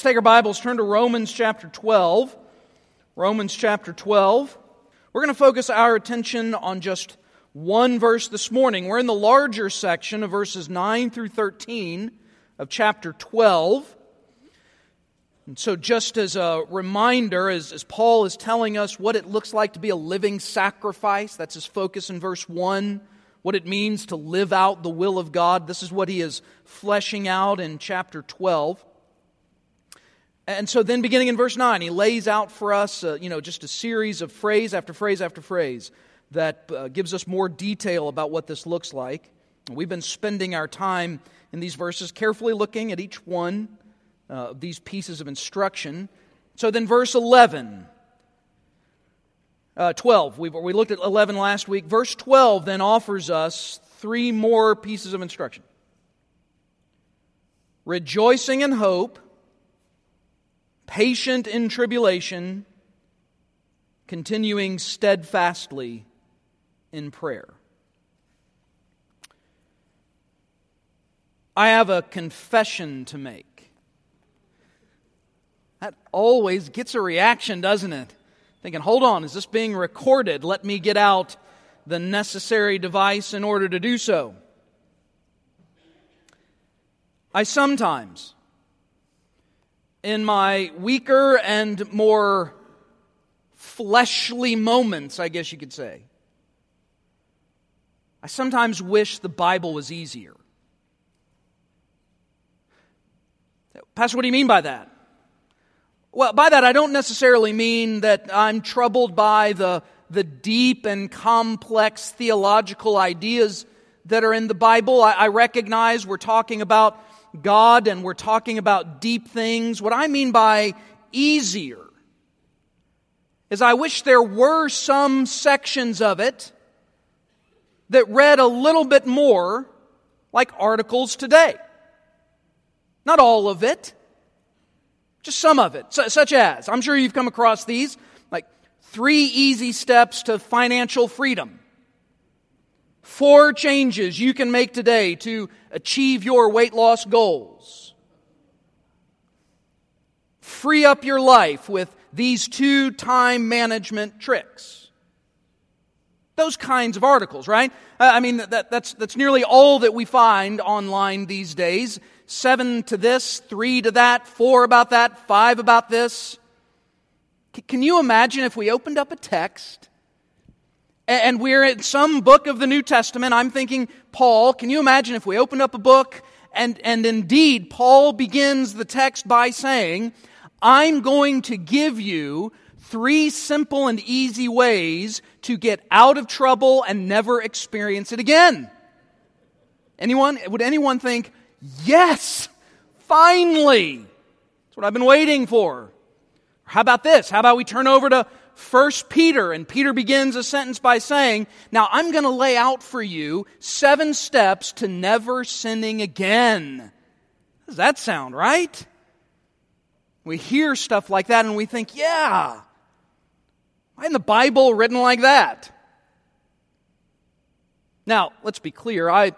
Let's take our Bibles, turn to Romans chapter 12. Romans chapter 12. We're going to focus our attention on just one verse this morning. We're in the larger section of verses 9 through 13 of chapter 12. And so, just as a reminder, as, as Paul is telling us what it looks like to be a living sacrifice, that's his focus in verse 1, what it means to live out the will of God, this is what he is fleshing out in chapter 12. And so then, beginning in verse 9, he lays out for us, uh, you know, just a series of phrase after phrase after phrase that uh, gives us more detail about what this looks like. We've been spending our time in these verses carefully looking at each one uh, of these pieces of instruction. So then, verse 11, uh, 12, we, we looked at 11 last week. Verse 12 then offers us three more pieces of instruction rejoicing in hope patient in tribulation, continuing steadfastly in prayer. I have a confession to make. That always gets a reaction, doesn't it? Thinking, hold on, is this being recorded? Let me get out the necessary device in order to do so. I sometimes in my weaker and more fleshly moments, I guess you could say. I sometimes wish the Bible was easier. Pastor, what do you mean by that? Well, by that, I don't necessarily mean that I'm troubled by the, the deep and complex theological ideas that are in the Bible. I, I recognize we're talking about God and we're talking about deep things. What I mean by easier is I wish there were some sections of it that read a little bit more like articles today. Not all of it, just some of it, such as, I'm sure you've come across these, like three easy steps to financial freedom. Four changes you can make today to achieve your weight loss goals. Free up your life with these two time management tricks. Those kinds of articles, right? Uh, I mean, that, that's, that's nearly all that we find online these days. Seven to this, three to that, four about that, five about this. Can you imagine if we opened up a text and we're in some book of the New Testament. I'm thinking Paul. Can you imagine if we opened up a book and, and indeed Paul begins the text by saying, I'm going to give you three simple and easy ways to get out of trouble and never experience it again. Anyone? Would anyone think, yes, finally? That's what I've been waiting for. How about this? How about we turn over to First Peter, and Peter begins a sentence by saying, Now I'm going to lay out for you seven steps to never sinning again. Does that sound right? We hear stuff like that and we think, yeah, why in the Bible written like that? Now, let's be clear. I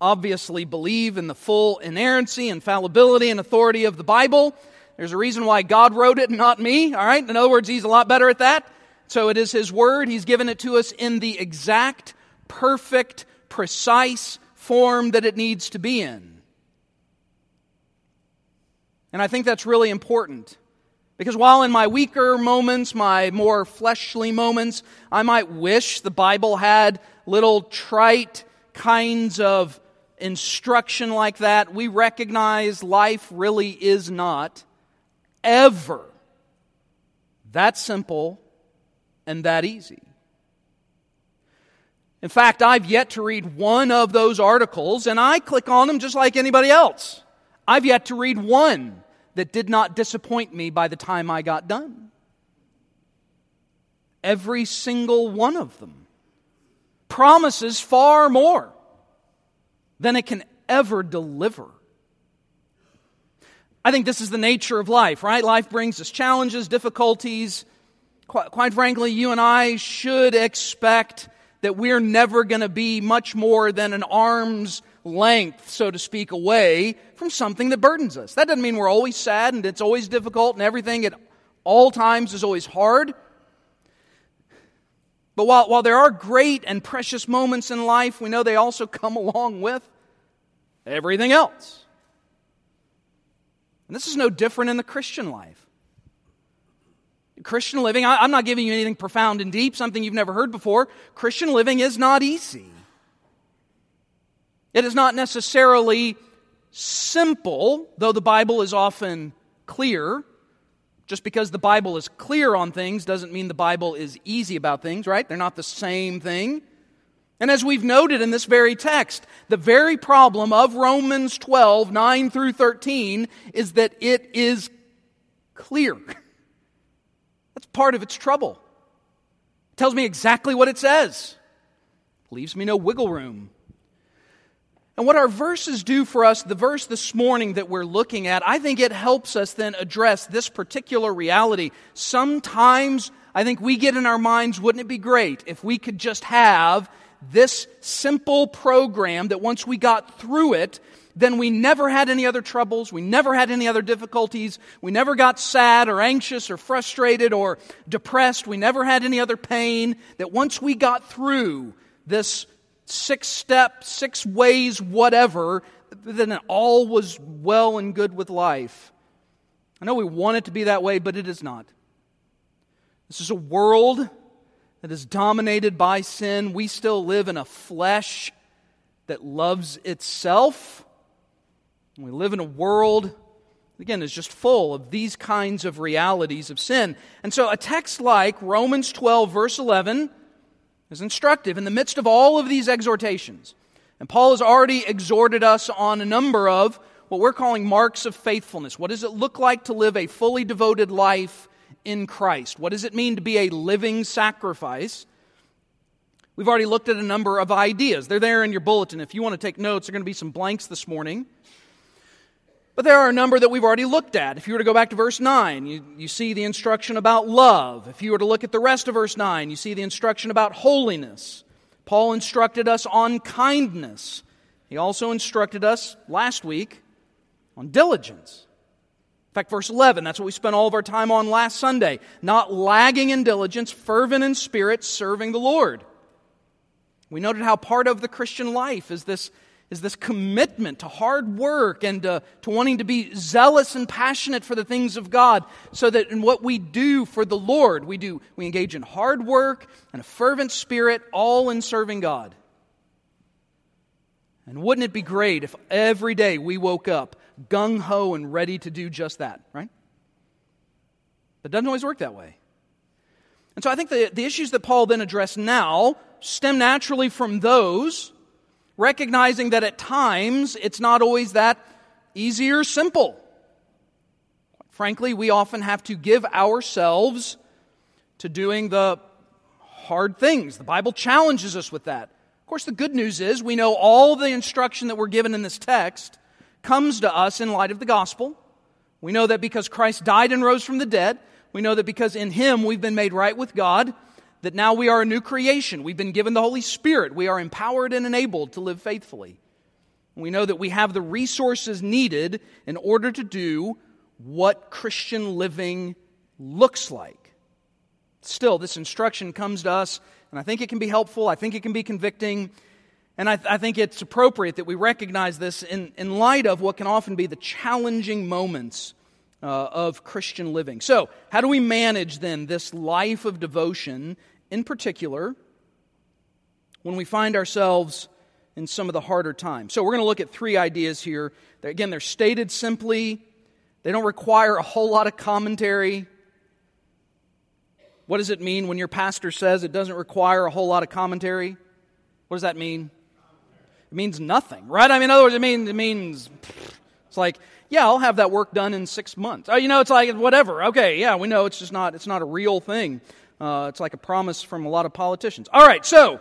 obviously believe in the full inerrancy, infallibility, and authority of the Bible. There's a reason why God wrote it and not me, all right? In other words, He's a lot better at that. So it is His Word. He's given it to us in the exact, perfect, precise form that it needs to be in. And I think that's really important. Because while in my weaker moments, my more fleshly moments, I might wish the Bible had little trite kinds of instruction like that, we recognize life really is not ever that simple and that easy. In fact, I've yet to read one of those articles, and I click on them just like anybody else. I've yet to read one that did not disappoint me by the time I got done. Every single one of them promises far more than it can ever deliver. I think this is the nature of life, right? Life brings us challenges, difficulties. Quite, quite frankly, you and I should expect that we're never going to be much more than an arm's length, so to speak, away from something that burdens us. That doesn't mean we're always sad and it's always difficult and everything at all times is always hard. But while, while there are great and precious moments in life, we know they also come along with everything else. And this is no different in the Christian life. Christian living, I'm not giving you anything profound and deep, something you've never heard before. Christian living is not easy. It is not necessarily simple, though the Bible is often clear. Just because the Bible is clear on things doesn't mean the Bible is easy about things, right? They're not the same thing. And as we've noted in this very text, the very problem of Romans 12, 9 through 13, is that it is clear. That's part of its trouble. It tells me exactly what it says, leaves me no wiggle room. And what our verses do for us, the verse this morning that we're looking at, I think it helps us then address this particular reality. Sometimes I think we get in our minds, wouldn't it be great if we could just have this simple program that once we got through it, then we never had any other troubles. We never had any other difficulties. We never got sad or anxious or frustrated or depressed. We never had any other pain. That once we got through this six step, six ways, whatever, then all was well and good with life. I know we want it to be that way, but it is not. This is a world that is dominated by sin. We still live in a flesh that loves itself. We live in a world, again, is just full of these kinds of realities of sin. And so a text like Romans 12, verse 11, is instructive in the midst of all of these exhortations. And Paul has already exhorted us on a number of what we're calling marks of faithfulness. What does it look like to live a fully devoted life in Christ? What does it mean to be a living sacrifice? We've already looked at a number of ideas. They're there in your bulletin. If you want to take notes, there are going to be some blanks this morning. But there are a number that we've already looked at. If you were to go back to verse 9, you, you see the instruction about love. If you were to look at the rest of verse 9, you see the instruction about holiness. Paul instructed us on kindness. He also instructed us last week on diligence. In fact, verse 11, that's what we spent all of our time on last Sunday. Not lagging in diligence, fervent in spirit, serving the Lord. We noted how part of the Christian life is this is this commitment to hard work and to, to wanting to be zealous and passionate for the things of God so that in what we do for the Lord, we do, we engage in hard work and a fervent spirit, all in serving God. And wouldn't it be great if every day we woke up gung ho and ready to do just that, right? But it doesn't always work that way. And so I think the, the issues that Paul then addressed now stem naturally from those recognizing that at times it's not always that easy or simple. Frankly, we often have to give ourselves to doing the hard things. The Bible challenges us with that. Of course, the good news is we know all the instruction that we're given in this text comes to us in light of the gospel. We know that because Christ died and rose from the dead, we know that because in Him we've been made right with God, that now we are a new creation. We've been given the Holy Spirit. We are empowered and enabled to live faithfully. We know that we have the resources needed in order to do what Christian living looks like. Still, this instruction comes to us, and I think it can be helpful. I think it can be convicting. And I, I, think it's appropriate that we recognize this in, in light of what can often be the challenging moments uh, of Christian living. So, how do we manage then this life of devotion in particular when we find ourselves in some of the harder times. So, we're going to look at three ideas here. Again, they're stated simply, they don't require a whole lot of commentary. What does it mean when your pastor says it doesn't require a whole lot of commentary? What does that mean? It means nothing, right? I mean, in other words, it means, it means it's like, yeah, I'll have that work done in six months. Oh, you know, it's like whatever. Okay, yeah, we know it's just not, it's not a real thing. Uh, it's like a promise from a lot of politicians. All right, so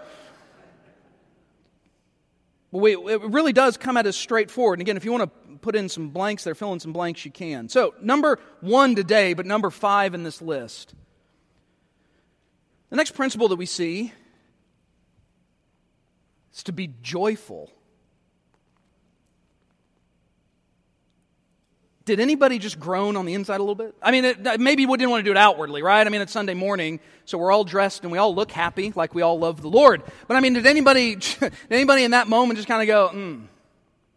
we, it really does come at us straightforward. And again, if you want to put in some blanks there, fill in some blanks, you can. So, number one today, but number five in this list. The next principle that we see it's to be joyful. Did anybody just groan on the inside a little bit? I mean, it, maybe we didn't want to do it outwardly, right? I mean, it's Sunday morning, so we're all dressed and we all look happy, like we all love the Lord. But I mean, did anybody, did anybody in that moment just kind of go, mm,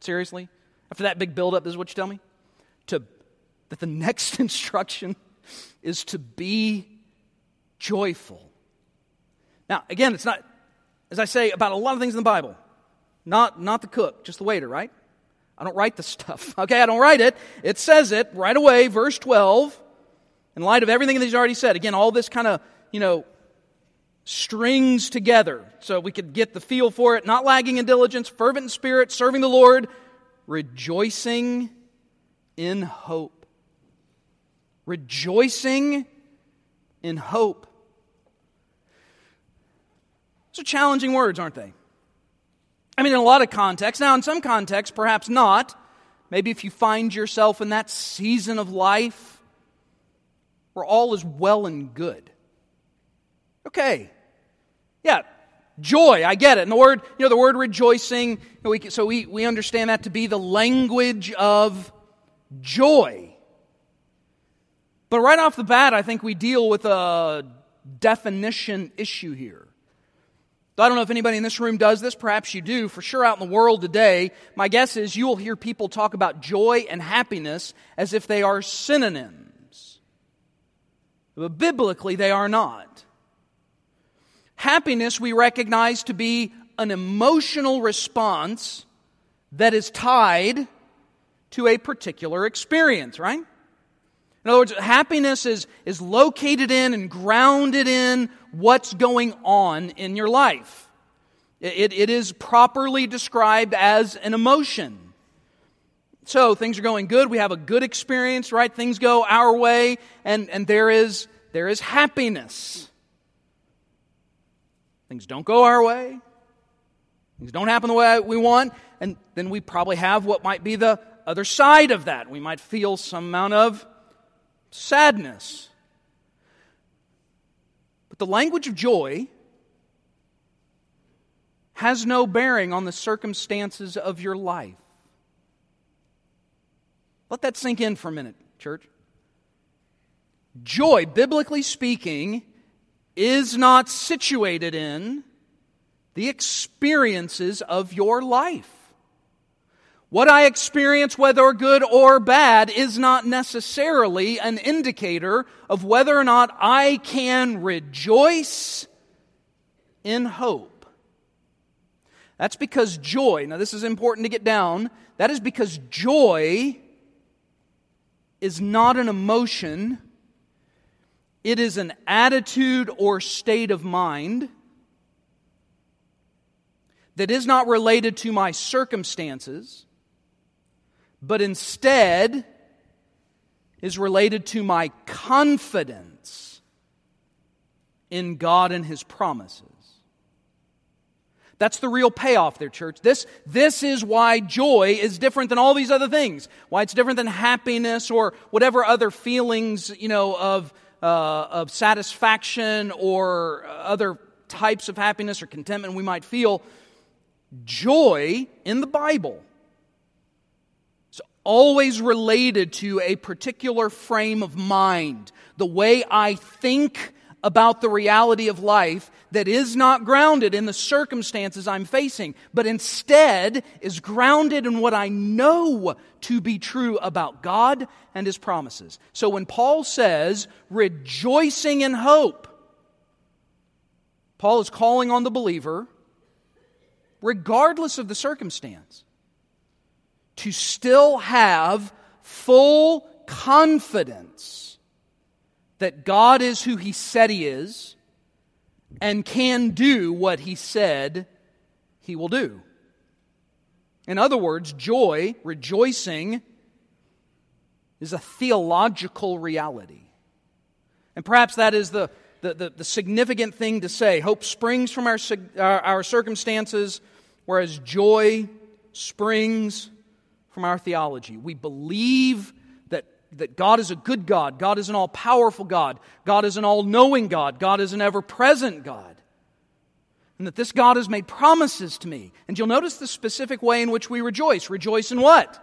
seriously? After that big buildup, this is what you tell me? To, that the next instruction is to be joyful. Now, again, it's not, as I say about a lot of things in the Bible, not, not the cook, just the waiter, right? I don't write the stuff. Okay, I don't write it. It says it right away, verse 12. In light of everything that he's already said, again, all this kind of, you know, strings together so we could get the feel for it. Not lagging in diligence, fervent in spirit, serving the Lord, rejoicing in hope. Rejoicing in hope. Those are challenging words, aren't they? I mean, in a lot of contexts. Now, in some contexts, perhaps not. Maybe if you find yourself in that season of life where all is well and good. Okay. Yeah, joy, I get it. And the word, you know, the word rejoicing, so we, we understand that to be the language of joy. But right off the bat, I think we deal with a definition issue here. I don't know if anybody in this room does this. Perhaps you do. For sure, out in the world today, my guess is you will hear people talk about joy and happiness as if they are synonyms. But biblically, they are not. Happiness we recognize to be an emotional response that is tied to a particular experience, right? In other words, happiness is, is located in and grounded in what's going on in your life. It, it is properly described as an emotion. So things are going good. We have a good experience, right? Things go our way, and, and there, is, there is happiness. Things don't go our way. Things don't happen the way we want. And then we probably have what might be the other side of that. We might feel some amount of sadness. But the language of joy has no bearing on the circumstances of your life. Let that sink in for a minute, church. Joy, biblically speaking, is not situated in the experiences of your life. What I experience, whether good or bad, is not necessarily an indicator of whether or not I can rejoice in hope. That's because joy, now this is important to get down, that is because joy is not an emotion, it is an attitude or state of mind that is not related to my circumstances but instead is related to my confidence in God and His promises. That's the real payoff there, church. This, this is why joy is different than all these other things. Why it's different than happiness or whatever other feelings, you know, of, uh, of satisfaction or other types of happiness or contentment we might feel. Joy in the Bible always related to a particular frame of mind, the way I think about the reality of life that is not grounded in the circumstances I'm facing, but instead is grounded in what I know to be true about God and His promises. So when Paul says, rejoicing in hope, Paul is calling on the believer, regardless of the circumstance, to still have full confidence that God is who He said He is and can do what He said He will do. In other words, joy, rejoicing, is a theological reality. And perhaps that is the, the, the, the significant thing to say. Hope springs from our, our, our circumstances, whereas joy springs from our theology. We believe that, that God is a good God, God is an all powerful God, God is an all knowing God, God is an ever present God. And that this God has made promises to me. And you'll notice the specific way in which we rejoice. Rejoice in what?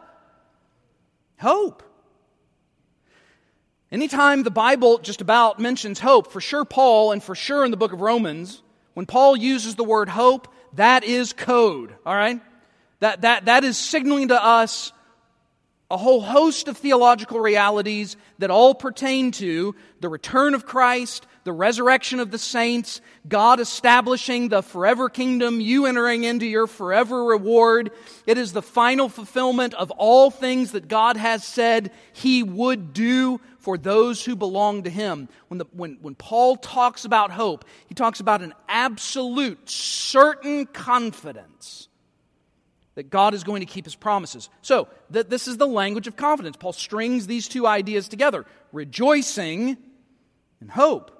Hope. Anytime the Bible just about mentions hope, for sure Paul and for sure in the book of Romans, when Paul uses the word hope, that is code, all right? That, that, that is signaling to us a whole host of theological realities that all pertain to the return of Christ, the resurrection of the saints, God establishing the forever kingdom, you entering into your forever reward. It is the final fulfillment of all things that God has said He would do for those who belong to Him. When, the, when, when Paul talks about hope, he talks about an absolute, certain confidence that God is going to keep his promises. So, th- this is the language of confidence. Paul strings these two ideas together rejoicing and hope.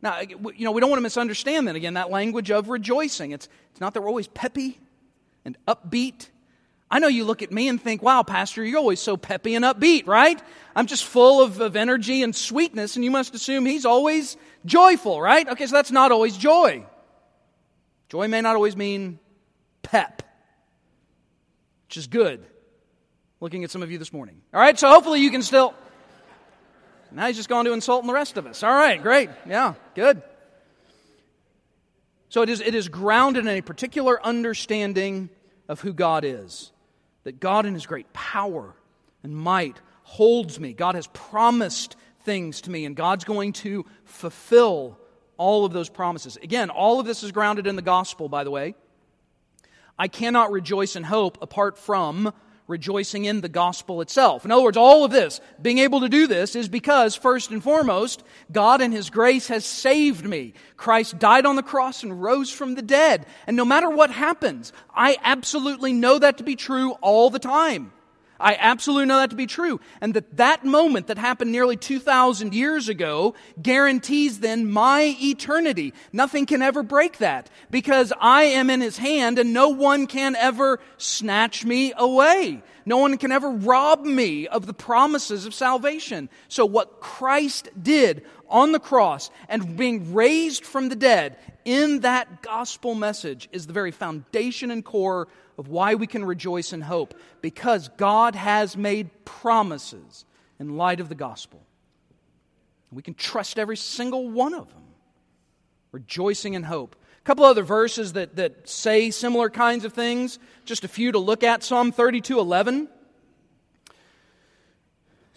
Now, you know, we don't want to misunderstand that again, that language of rejoicing. It's, it's not that we're always peppy and upbeat. I know you look at me and think, wow, Pastor, you're always so peppy and upbeat, right? I'm just full of, of energy and sweetness, and you must assume he's always joyful, right? Okay, so that's not always joy. Joy may not always mean pep, which is good. Looking at some of you this morning. All right, so hopefully you can still. Now he's just going to insulting the rest of us. All right, great. Yeah, good. So it is, it is grounded in a particular understanding of who God is. That God, in His great power and might, holds me. God has promised things to me, and God's going to fulfill all of those promises. Again, all of this is grounded in the gospel, by the way. I cannot rejoice in hope apart from rejoicing in the gospel itself. In other words, all of this, being able to do this, is because, first and foremost, God in His grace has saved me. Christ died on the cross and rose from the dead. And no matter what happens, I absolutely know that to be true all the time. I absolutely know that to be true. And that that moment that happened nearly 2,000 years ago guarantees then my eternity. Nothing can ever break that because I am in His hand and no one can ever snatch me away. No one can ever rob me of the promises of salvation. So what Christ did on the cross and being raised from the dead in that gospel message is the very foundation and core of why we can rejoice in hope. Because God has made promises in light of the gospel. We can trust every single one of them. Rejoicing in hope. A couple other verses that, that say similar kinds of things, just a few to look at. Psalm 32 11.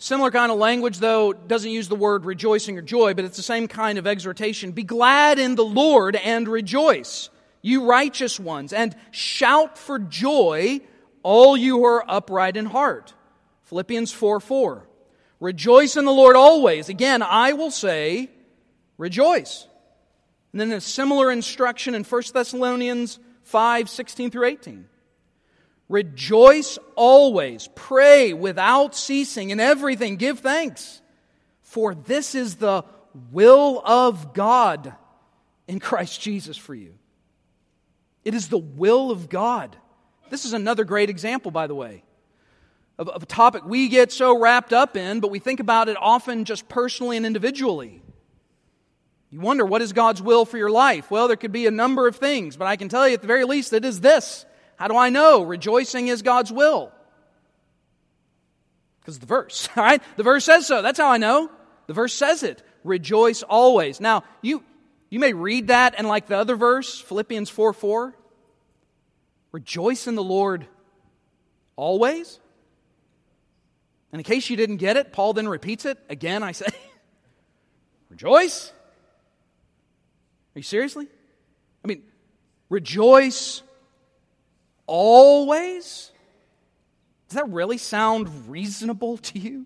Similar kind of language, though, doesn't use the word rejoicing or joy, but it's the same kind of exhortation. Be glad in the Lord and rejoice, you righteous ones, and shout for joy, all you who are upright in heart. Philippians 4 4. Rejoice in the Lord always. Again, I will say, rejoice. And then a similar instruction in 1 Thessalonians 5 16 through 18. Rejoice always. Pray without ceasing. In everything, give thanks. For this is the will of God in Christ Jesus for you. It is the will of God. This is another great example, by the way, of, of, a topic we get so wrapped up in, but we think about it often just personally and individually. You wonder, what is God's will for your life? Well, there could be a number of things, but I can tell you at the very least it is this how do I know? Rejoicing is God's will. Because the verse, all right? The verse says so. That's how I know. The verse says it. Rejoice always. Now, you, you may read that and like the other verse, Philippians 4 4. Rejoice in the Lord always. And in case you didn't get it, Paul then repeats it. Again, I say, rejoice. Are you seriously? I mean, rejoice always? Does that really sound reasonable to you?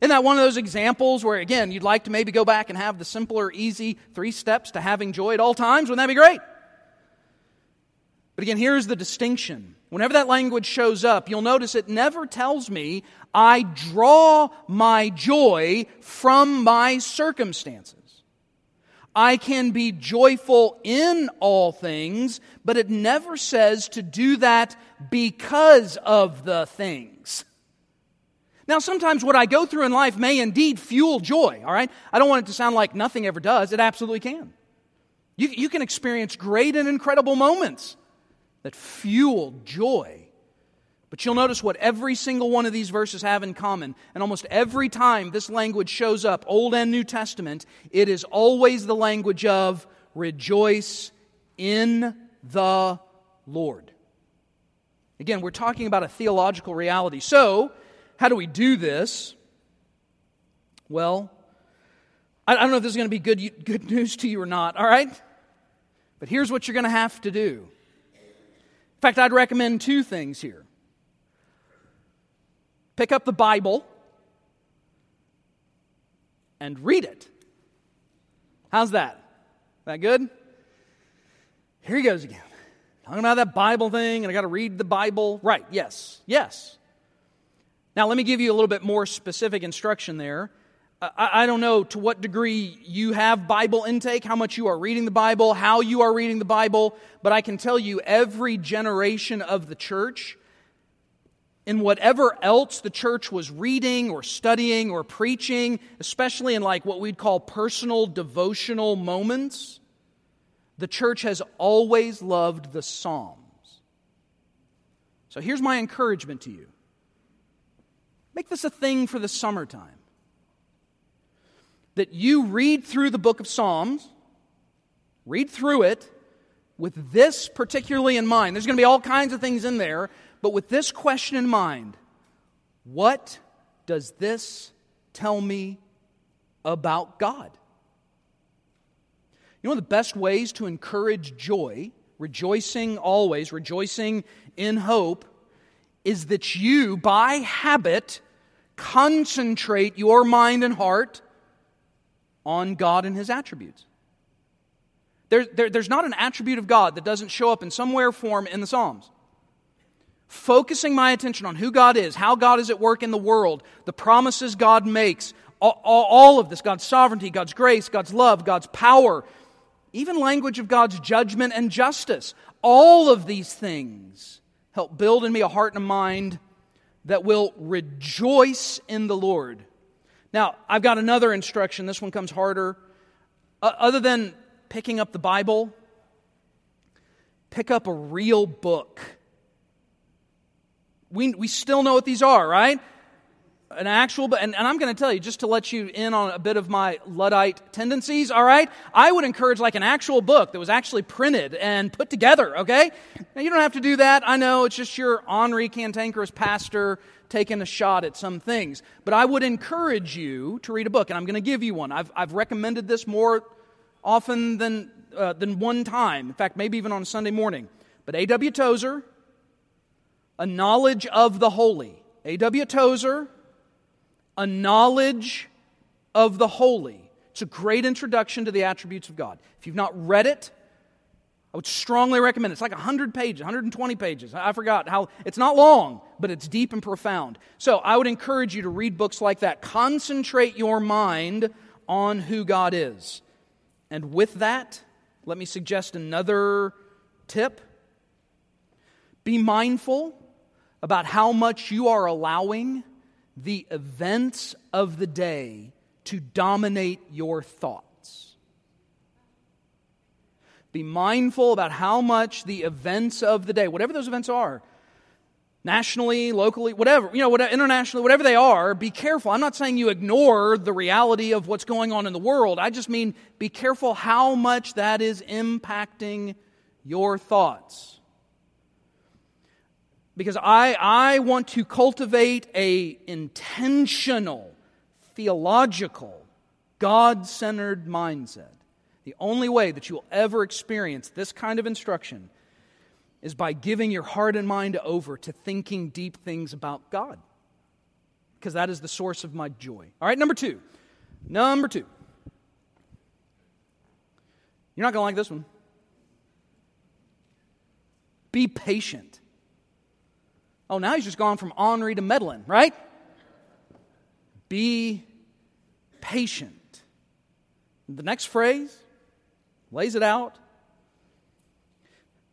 Isn't that one of those examples where, again, you'd like to maybe go back and have the simpler, easy three steps to having joy at all times? Wouldn't that be great? But again, here's the distinction. Whenever that language shows up, you'll notice it never tells me I draw my joy from my circumstances. I can be joyful in all things, but it never says to do that because of the things. Now, sometimes what I go through in life may indeed fuel joy, all right? I don't want it to sound like nothing ever does. It absolutely can. You, you can experience great and incredible moments that fuel joy. But you'll notice what every single one of these verses have in common. And almost every time this language shows up, Old and New Testament, it is always the language of rejoice in the Lord. Again, we're talking about a theological reality. So, how do we do this? Well, I don't know if this is going to be good, good news to you or not, all right? But here's what you're going to have to do. In fact, I'd recommend two things here pick up the Bible and read it. How's that? That good? Here he goes again. Talking about that Bible thing, and I got to read the Bible. Right, yes, yes. Now, let me give you a little bit more specific instruction there. I, I don't know to what degree you have Bible intake, how much you are reading the Bible, how you are reading the Bible, but I can tell you every generation of the church, in whatever else the church was reading or studying or preaching, especially in like what we'd call personal devotional moments, the church has always loved the Psalms. So here's my encouragement to you make this a thing for the summertime. That you read through the book of Psalms, read through it with this particularly in mind. There's going to be all kinds of things in there, but with this question in mind what does this tell me about God? You know, one of the best ways to encourage joy, rejoicing always, rejoicing in hope, is that you, by habit, concentrate your mind and heart on God and His attributes. There, there, there's not an attribute of God that doesn't show up in somewhere form in the Psalms. Focusing my attention on who God is, how God is at work in the world, the promises God makes, all, all, of this God's sovereignty, God's grace, God's love, God's power, even language of God's judgment and justice. All of these things help build in me a heart and a mind that will rejoice in the Lord. Now, I've got another instruction. This one comes harder. Uh, other than picking up the Bible, pick up a real book. We, we still know what these are, right? an actual, and, and I'm going to tell you, just to let you in on a bit of my Luddite tendencies, all right? I would encourage like an actual book that was actually printed and put together, okay? Now, you don't have to do that. I know it's just your Henri Cantankerous pastor taking a shot at some things. But I would encourage you to read a book, and I'm going to give you one. I've, I've recommended this more often than, uh, than one time. In fact, maybe even on Sunday morning. But A.W. Tozer, A Knowledge of the Holy. A.W. Tozer, a knowledge of the holy. It's a great introduction to the attributes of God. If you've not read it, I would strongly recommend it. It's like 100 pages, 120 pages. I forgot how, it's not long, but it's deep and profound. So I would encourage you to read books like that. Concentrate your mind on who God is. And with that, let me suggest another tip. Be mindful about how much you are allowing the events of the day to dominate your thoughts. Be mindful about how much the events of the day, whatever those events are, nationally, locally, whatever, you know, whatever, internationally, whatever they are, be careful. I'm not saying you ignore the reality of what's going on in the world. I just mean be careful how much that is impacting your thoughts because I, I want to cultivate a intentional, theological, God-centered mindset. The only way that you will ever experience this kind of instruction is by giving your heart and mind over to thinking deep things about God. Because that is the source of my joy. All right, number two. Number two. You're not going to like this one. Be patient. Oh, now he's just gone from Henri to meddling, right? Be patient. The next phrase lays it out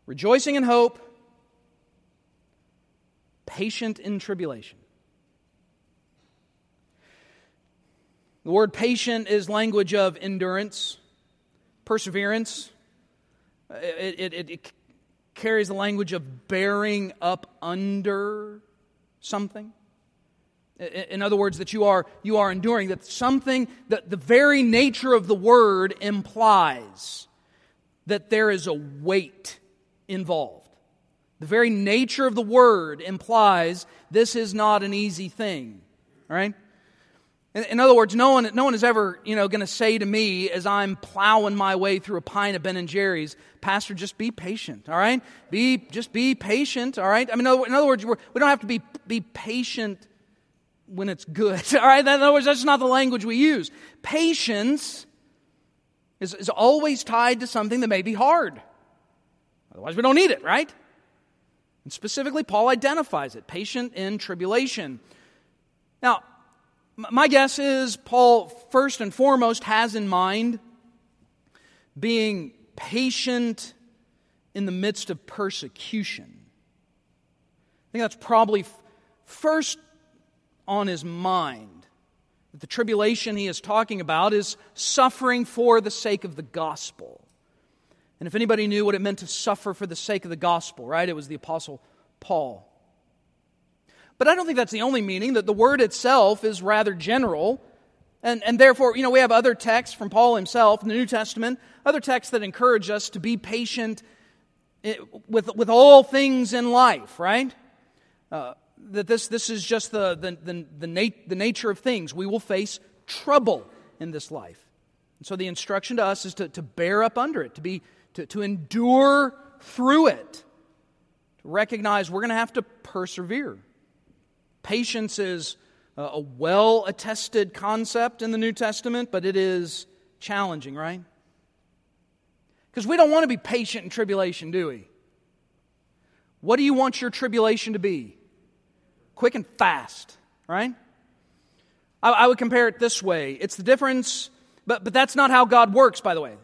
rejoicing in hope, patient in tribulation. The word patient is language of endurance, perseverance. It, it, it carries the language of bearing up under something. In other words, that you are, you are enduring, that something, that the very nature of the word implies that there is a weight involved. The very nature of the word implies this is not an easy thing. All right? In, in other words, no one, no one is ever, you know, going to say to me as I'm plowing my way through a pint of Ben and Jerry's, Pastor, just be patient, all right? Be, just be patient, all right? I mean, in other words, we do not have to be, be patient when it's good, all right? In other words, that's not the language we use. Patience is, is always tied to something that may be hard. Otherwise, we don't need it, right? And specifically, Paul identifies it patient in tribulation. Now, my guess is Paul, first and foremost, has in mind being patient in the midst of persecution. I think that's probably first on his mind. That the tribulation he is talking about is suffering for the sake of the gospel. And if anybody knew what it meant to suffer for the sake of the gospel, right, it was the Apostle Paul. But I don't think that's the only meaning, that the word itself is rather general. And, and therefore, you know, we have other texts from Paul himself in the New Testament, other texts that encourage us to be patient with, with all things in life, right? Uh, that this, this is just the, the, the, the, nat- the nature of things. We will face trouble in this life. And so the instruction to us is to, to bear up under it, to, be, to, to endure through it, to recognize we're going to have to persevere. Patience is a well attested concept in the New Testament, but it is challenging, right? Because we don't want to be patient in tribulation, do we? What do you want your tribulation to be? Quick and fast, right? I, I, would compare it this way it's the difference, but, but that's not how God works, by the way.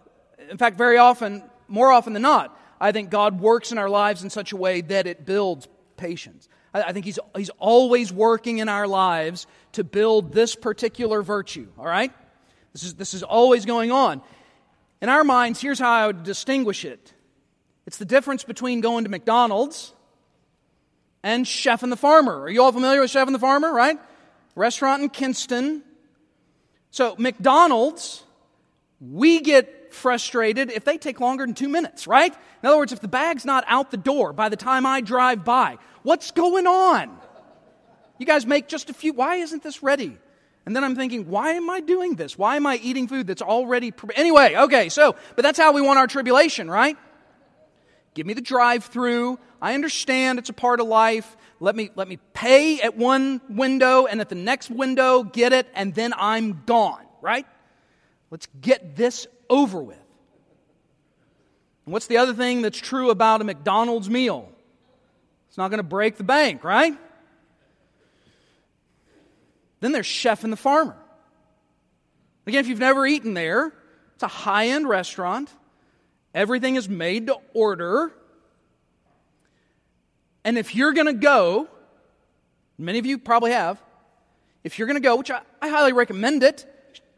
In fact, very often, more often than not, I think God works in our lives in such a way that it builds patience. I think he's, he's always working in our lives to build this particular virtue, all right? This is, this is always going on. In our minds, here's how I would distinguish it it's the difference between going to McDonald's and Chef and the Farmer. Are you all familiar with Chef and the Farmer, right? Restaurant in Kinston. So, McDonald's, we get frustrated if they take longer than two minutes, right? In other words, if the bag's not out the door by the time I drive by, What's going on? You guys make just a few. Why isn't this ready? And then I'm thinking, why am I doing this? Why am I eating food that's already. Pre- anyway, okay, so, but that's how we want our tribulation, right? Give me the drive through. I understand it's a part of life. Let me, let me pay at one window and at the next window get it, and then I'm gone, right? Let's get this over with. And what's the other thing that's true about a McDonald's meal? It's not going to break the bank, right? Then there's Chef and the Farmer. Again, if you've never eaten there, it's a high end restaurant. Everything is made to order. And if you're going to go, many of you probably have, if you're going to go, which I, I, highly recommend it,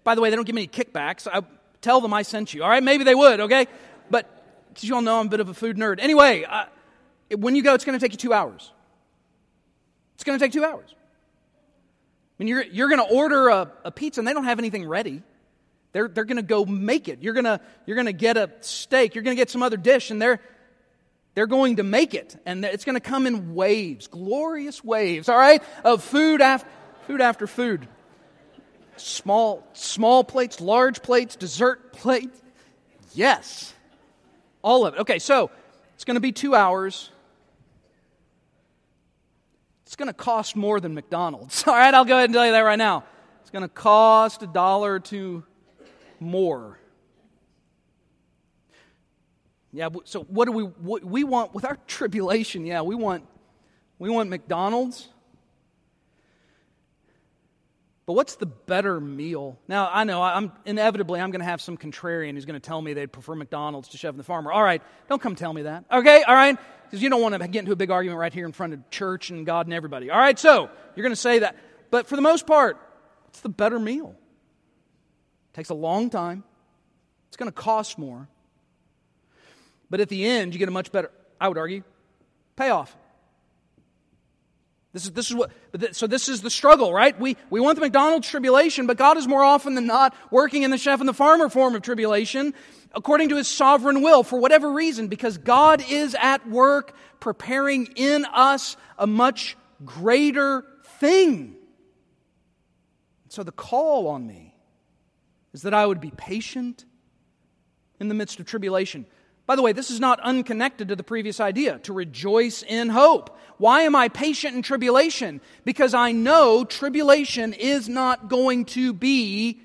by the way, they don't give me any kickbacks. I tell them I sent you. All right, maybe they would, okay? But because you all know I'm a bit of a food nerd. Anyway, when you go, it's going to take you two hours. It's going to take two hours. I mean, you're, you're going to order a, a pizza and they don't have anything ready. They're, they're going to go make it. You're going you're to get a steak. You're going to get some other dish, and they're, they're going to make it. And it's going to come in waves, glorious waves, all right, of food after, food after food. Small, small plates, large plates, dessert plates. Yes. All of it. Okay, so it's going to be two hours it's going to cost more than McDonald's. All right, I'll go ahead and tell you that right now. It's going to cost a dollar or two more. Yeah, so what do we what we want with our tribulation? Yeah, we want we want McDonald's. But what's the better meal? Now, I know I'm inevitably I'm going to have some contrarian who's going to tell me they'd prefer McDonald's to Chef the Farmer. All right, don't come tell me that. Okay, all right? Because you don't want to get into a big argument right here in front of church and God and everybody. All right, so you're going to say that. But for the most part, it's the better meal? It takes a long time, it's going to cost more. But at the end, you get a much better, I would argue, payoff. This is, this is what, so this is the struggle, right? We, we want the McDonald's tribulation, but God is more often than not working in the chef and the farmer form of tribulation according to his sovereign will for whatever reason, because God is at work preparing in us a much greater thing. So the call on me is that I would be patient in the midst of tribulation. By the way, this is not unconnected to the previous idea to rejoice in hope. Why am I patient in tribulation? Because I know tribulation is not going to be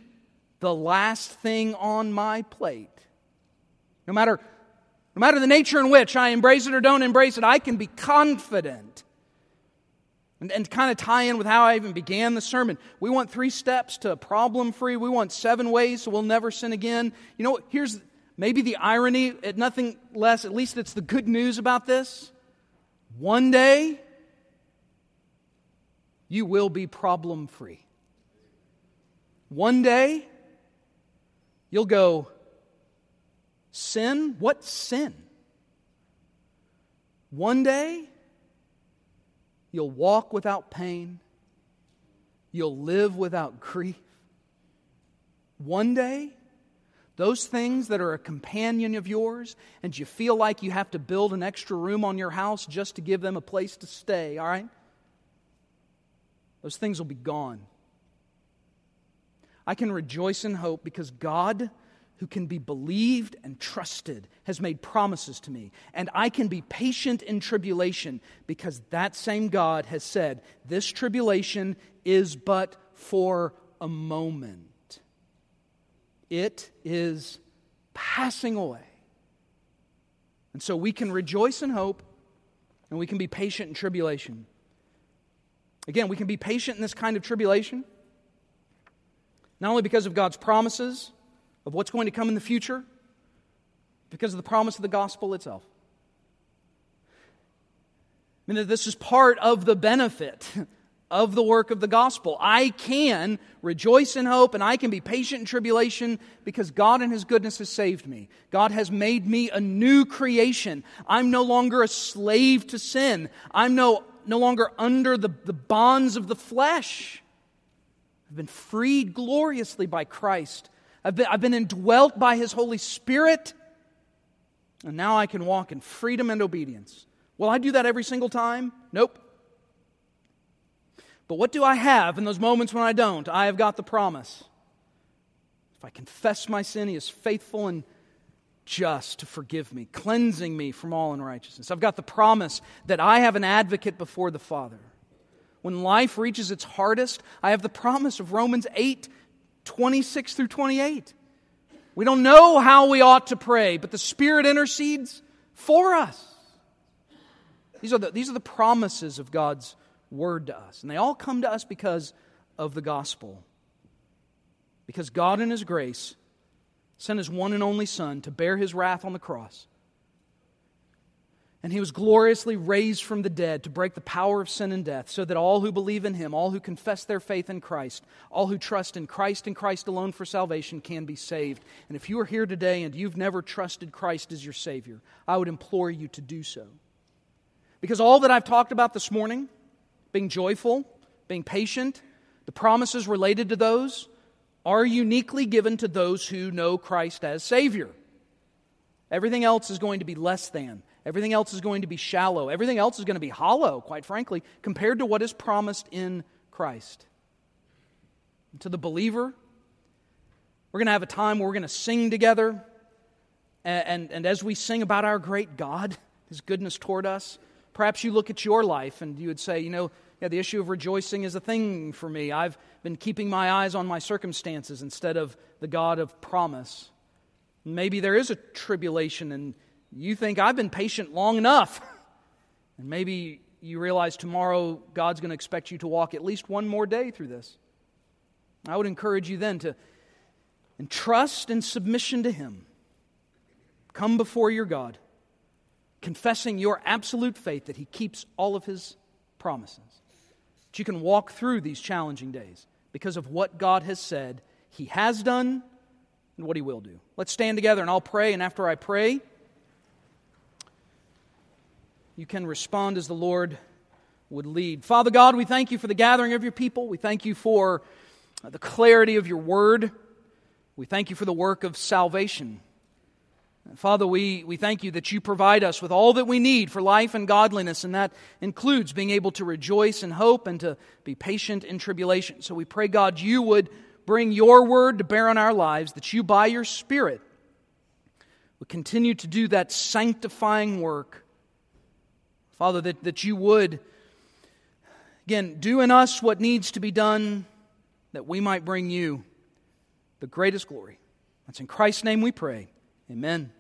the last thing on my plate. No matter, no matter the nature in which I embrace it or don't embrace it, I can be confident. And, and kind of tie in with how I even began the sermon. We want three steps to problem free. We want seven ways so we'll never sin again. You know, here's maybe the irony, at nothing less, at least it's the good news about this. One day, you will be problem free. One day, you'll go, Sin? What sin? One day, you'll walk without pain. You'll live without grief. One day, those things that are a companion of yours, and you feel like you have to build an extra room on your house just to give them a place to stay, all right? Those things will be gone. I can rejoice in hope because God who can be believed and trusted has made promises to me. And I can be patient in tribulation because that same God has said, This tribulation is but for a moment. It is passing away. And so we can rejoice in hope and we can be patient in tribulation. Again, we can be patient in this kind of tribulation, not only because of God's promises of what's going to come in the future because of the promise of the gospel itself. I mean, this is part of the benefit of the work of the gospel. I can rejoice in hope and I can be patient in tribulation because God in His goodness has saved me. God has made me a new creation. I'm no longer a slave to sin. I'm no, no longer under the, the bonds of the flesh. I've been freed gloriously by Christ I've been, I've been indwelt by His Holy Spirit, and now I can walk in freedom and obedience. Will I do that every single time? Nope. But what do I have in those moments when I don't? I have got the promise. If I confess my sin, He is faithful and just to forgive me, cleansing me from all unrighteousness. I've got the promise that I have an advocate before the Father. When life reaches its hardest, I have the promise of Romans 8 26 through 28. We don't know how we ought to pray, but the Spirit intercedes for us. These are the, these are the promises of God's word to us. And they all come to us because of the gospel. Because God, in His grace, sent His one and only Son to bear His wrath on the cross and he was gloriously raised from the dead to break the power of sin and death, so that all who believe in him, all who confess their faith in Christ, all who trust in Christ and Christ alone for salvation can be saved. And if you are here today and you've never trusted Christ as your Savior, I would implore you to do so. Because all that I've talked about this morning, being joyful, being patient, the promises related to those, are uniquely given to those who know Christ as Savior. Everything else is going to be less than. Everything else is going to be shallow. Everything else is going to be hollow, quite frankly, compared to what is promised in Christ. And to the believer, we're going to have a time where we're going to sing together. And, and, and, as we sing about our great God, His goodness toward us, perhaps you look at your life and you would say, you know, yeah, the issue of rejoicing is a thing for me. I've been keeping my eyes on my circumstances instead of the God of promise. Maybe there is a tribulation and you think I've been patient long enough. And maybe you realize tomorrow God's going to expect you to walk at least one more day through this. I would encourage you then to entrust and submission to Him. Come before your God, confessing your absolute faith that He keeps all of His promises. That you can walk through these challenging days because of what God has said He has done and what He will do. Let's stand together and I'll pray, and after I pray, you can respond as the Lord would lead. Father God, we thank you for the gathering of your people. We thank you for the clarity of your word. We thank you for the work of salvation. Father, we, we thank you that you provide us with all that we need for life and godliness, and that includes being able to rejoice in hope and to be patient in tribulation. So we pray, God, you would bring your word to bear on our lives, that you, by your Spirit, would continue to do that sanctifying work. Father, that, that you would, again, do in us what needs to be done, that we might bring you the greatest glory. That's in Christ's name we pray. Amen.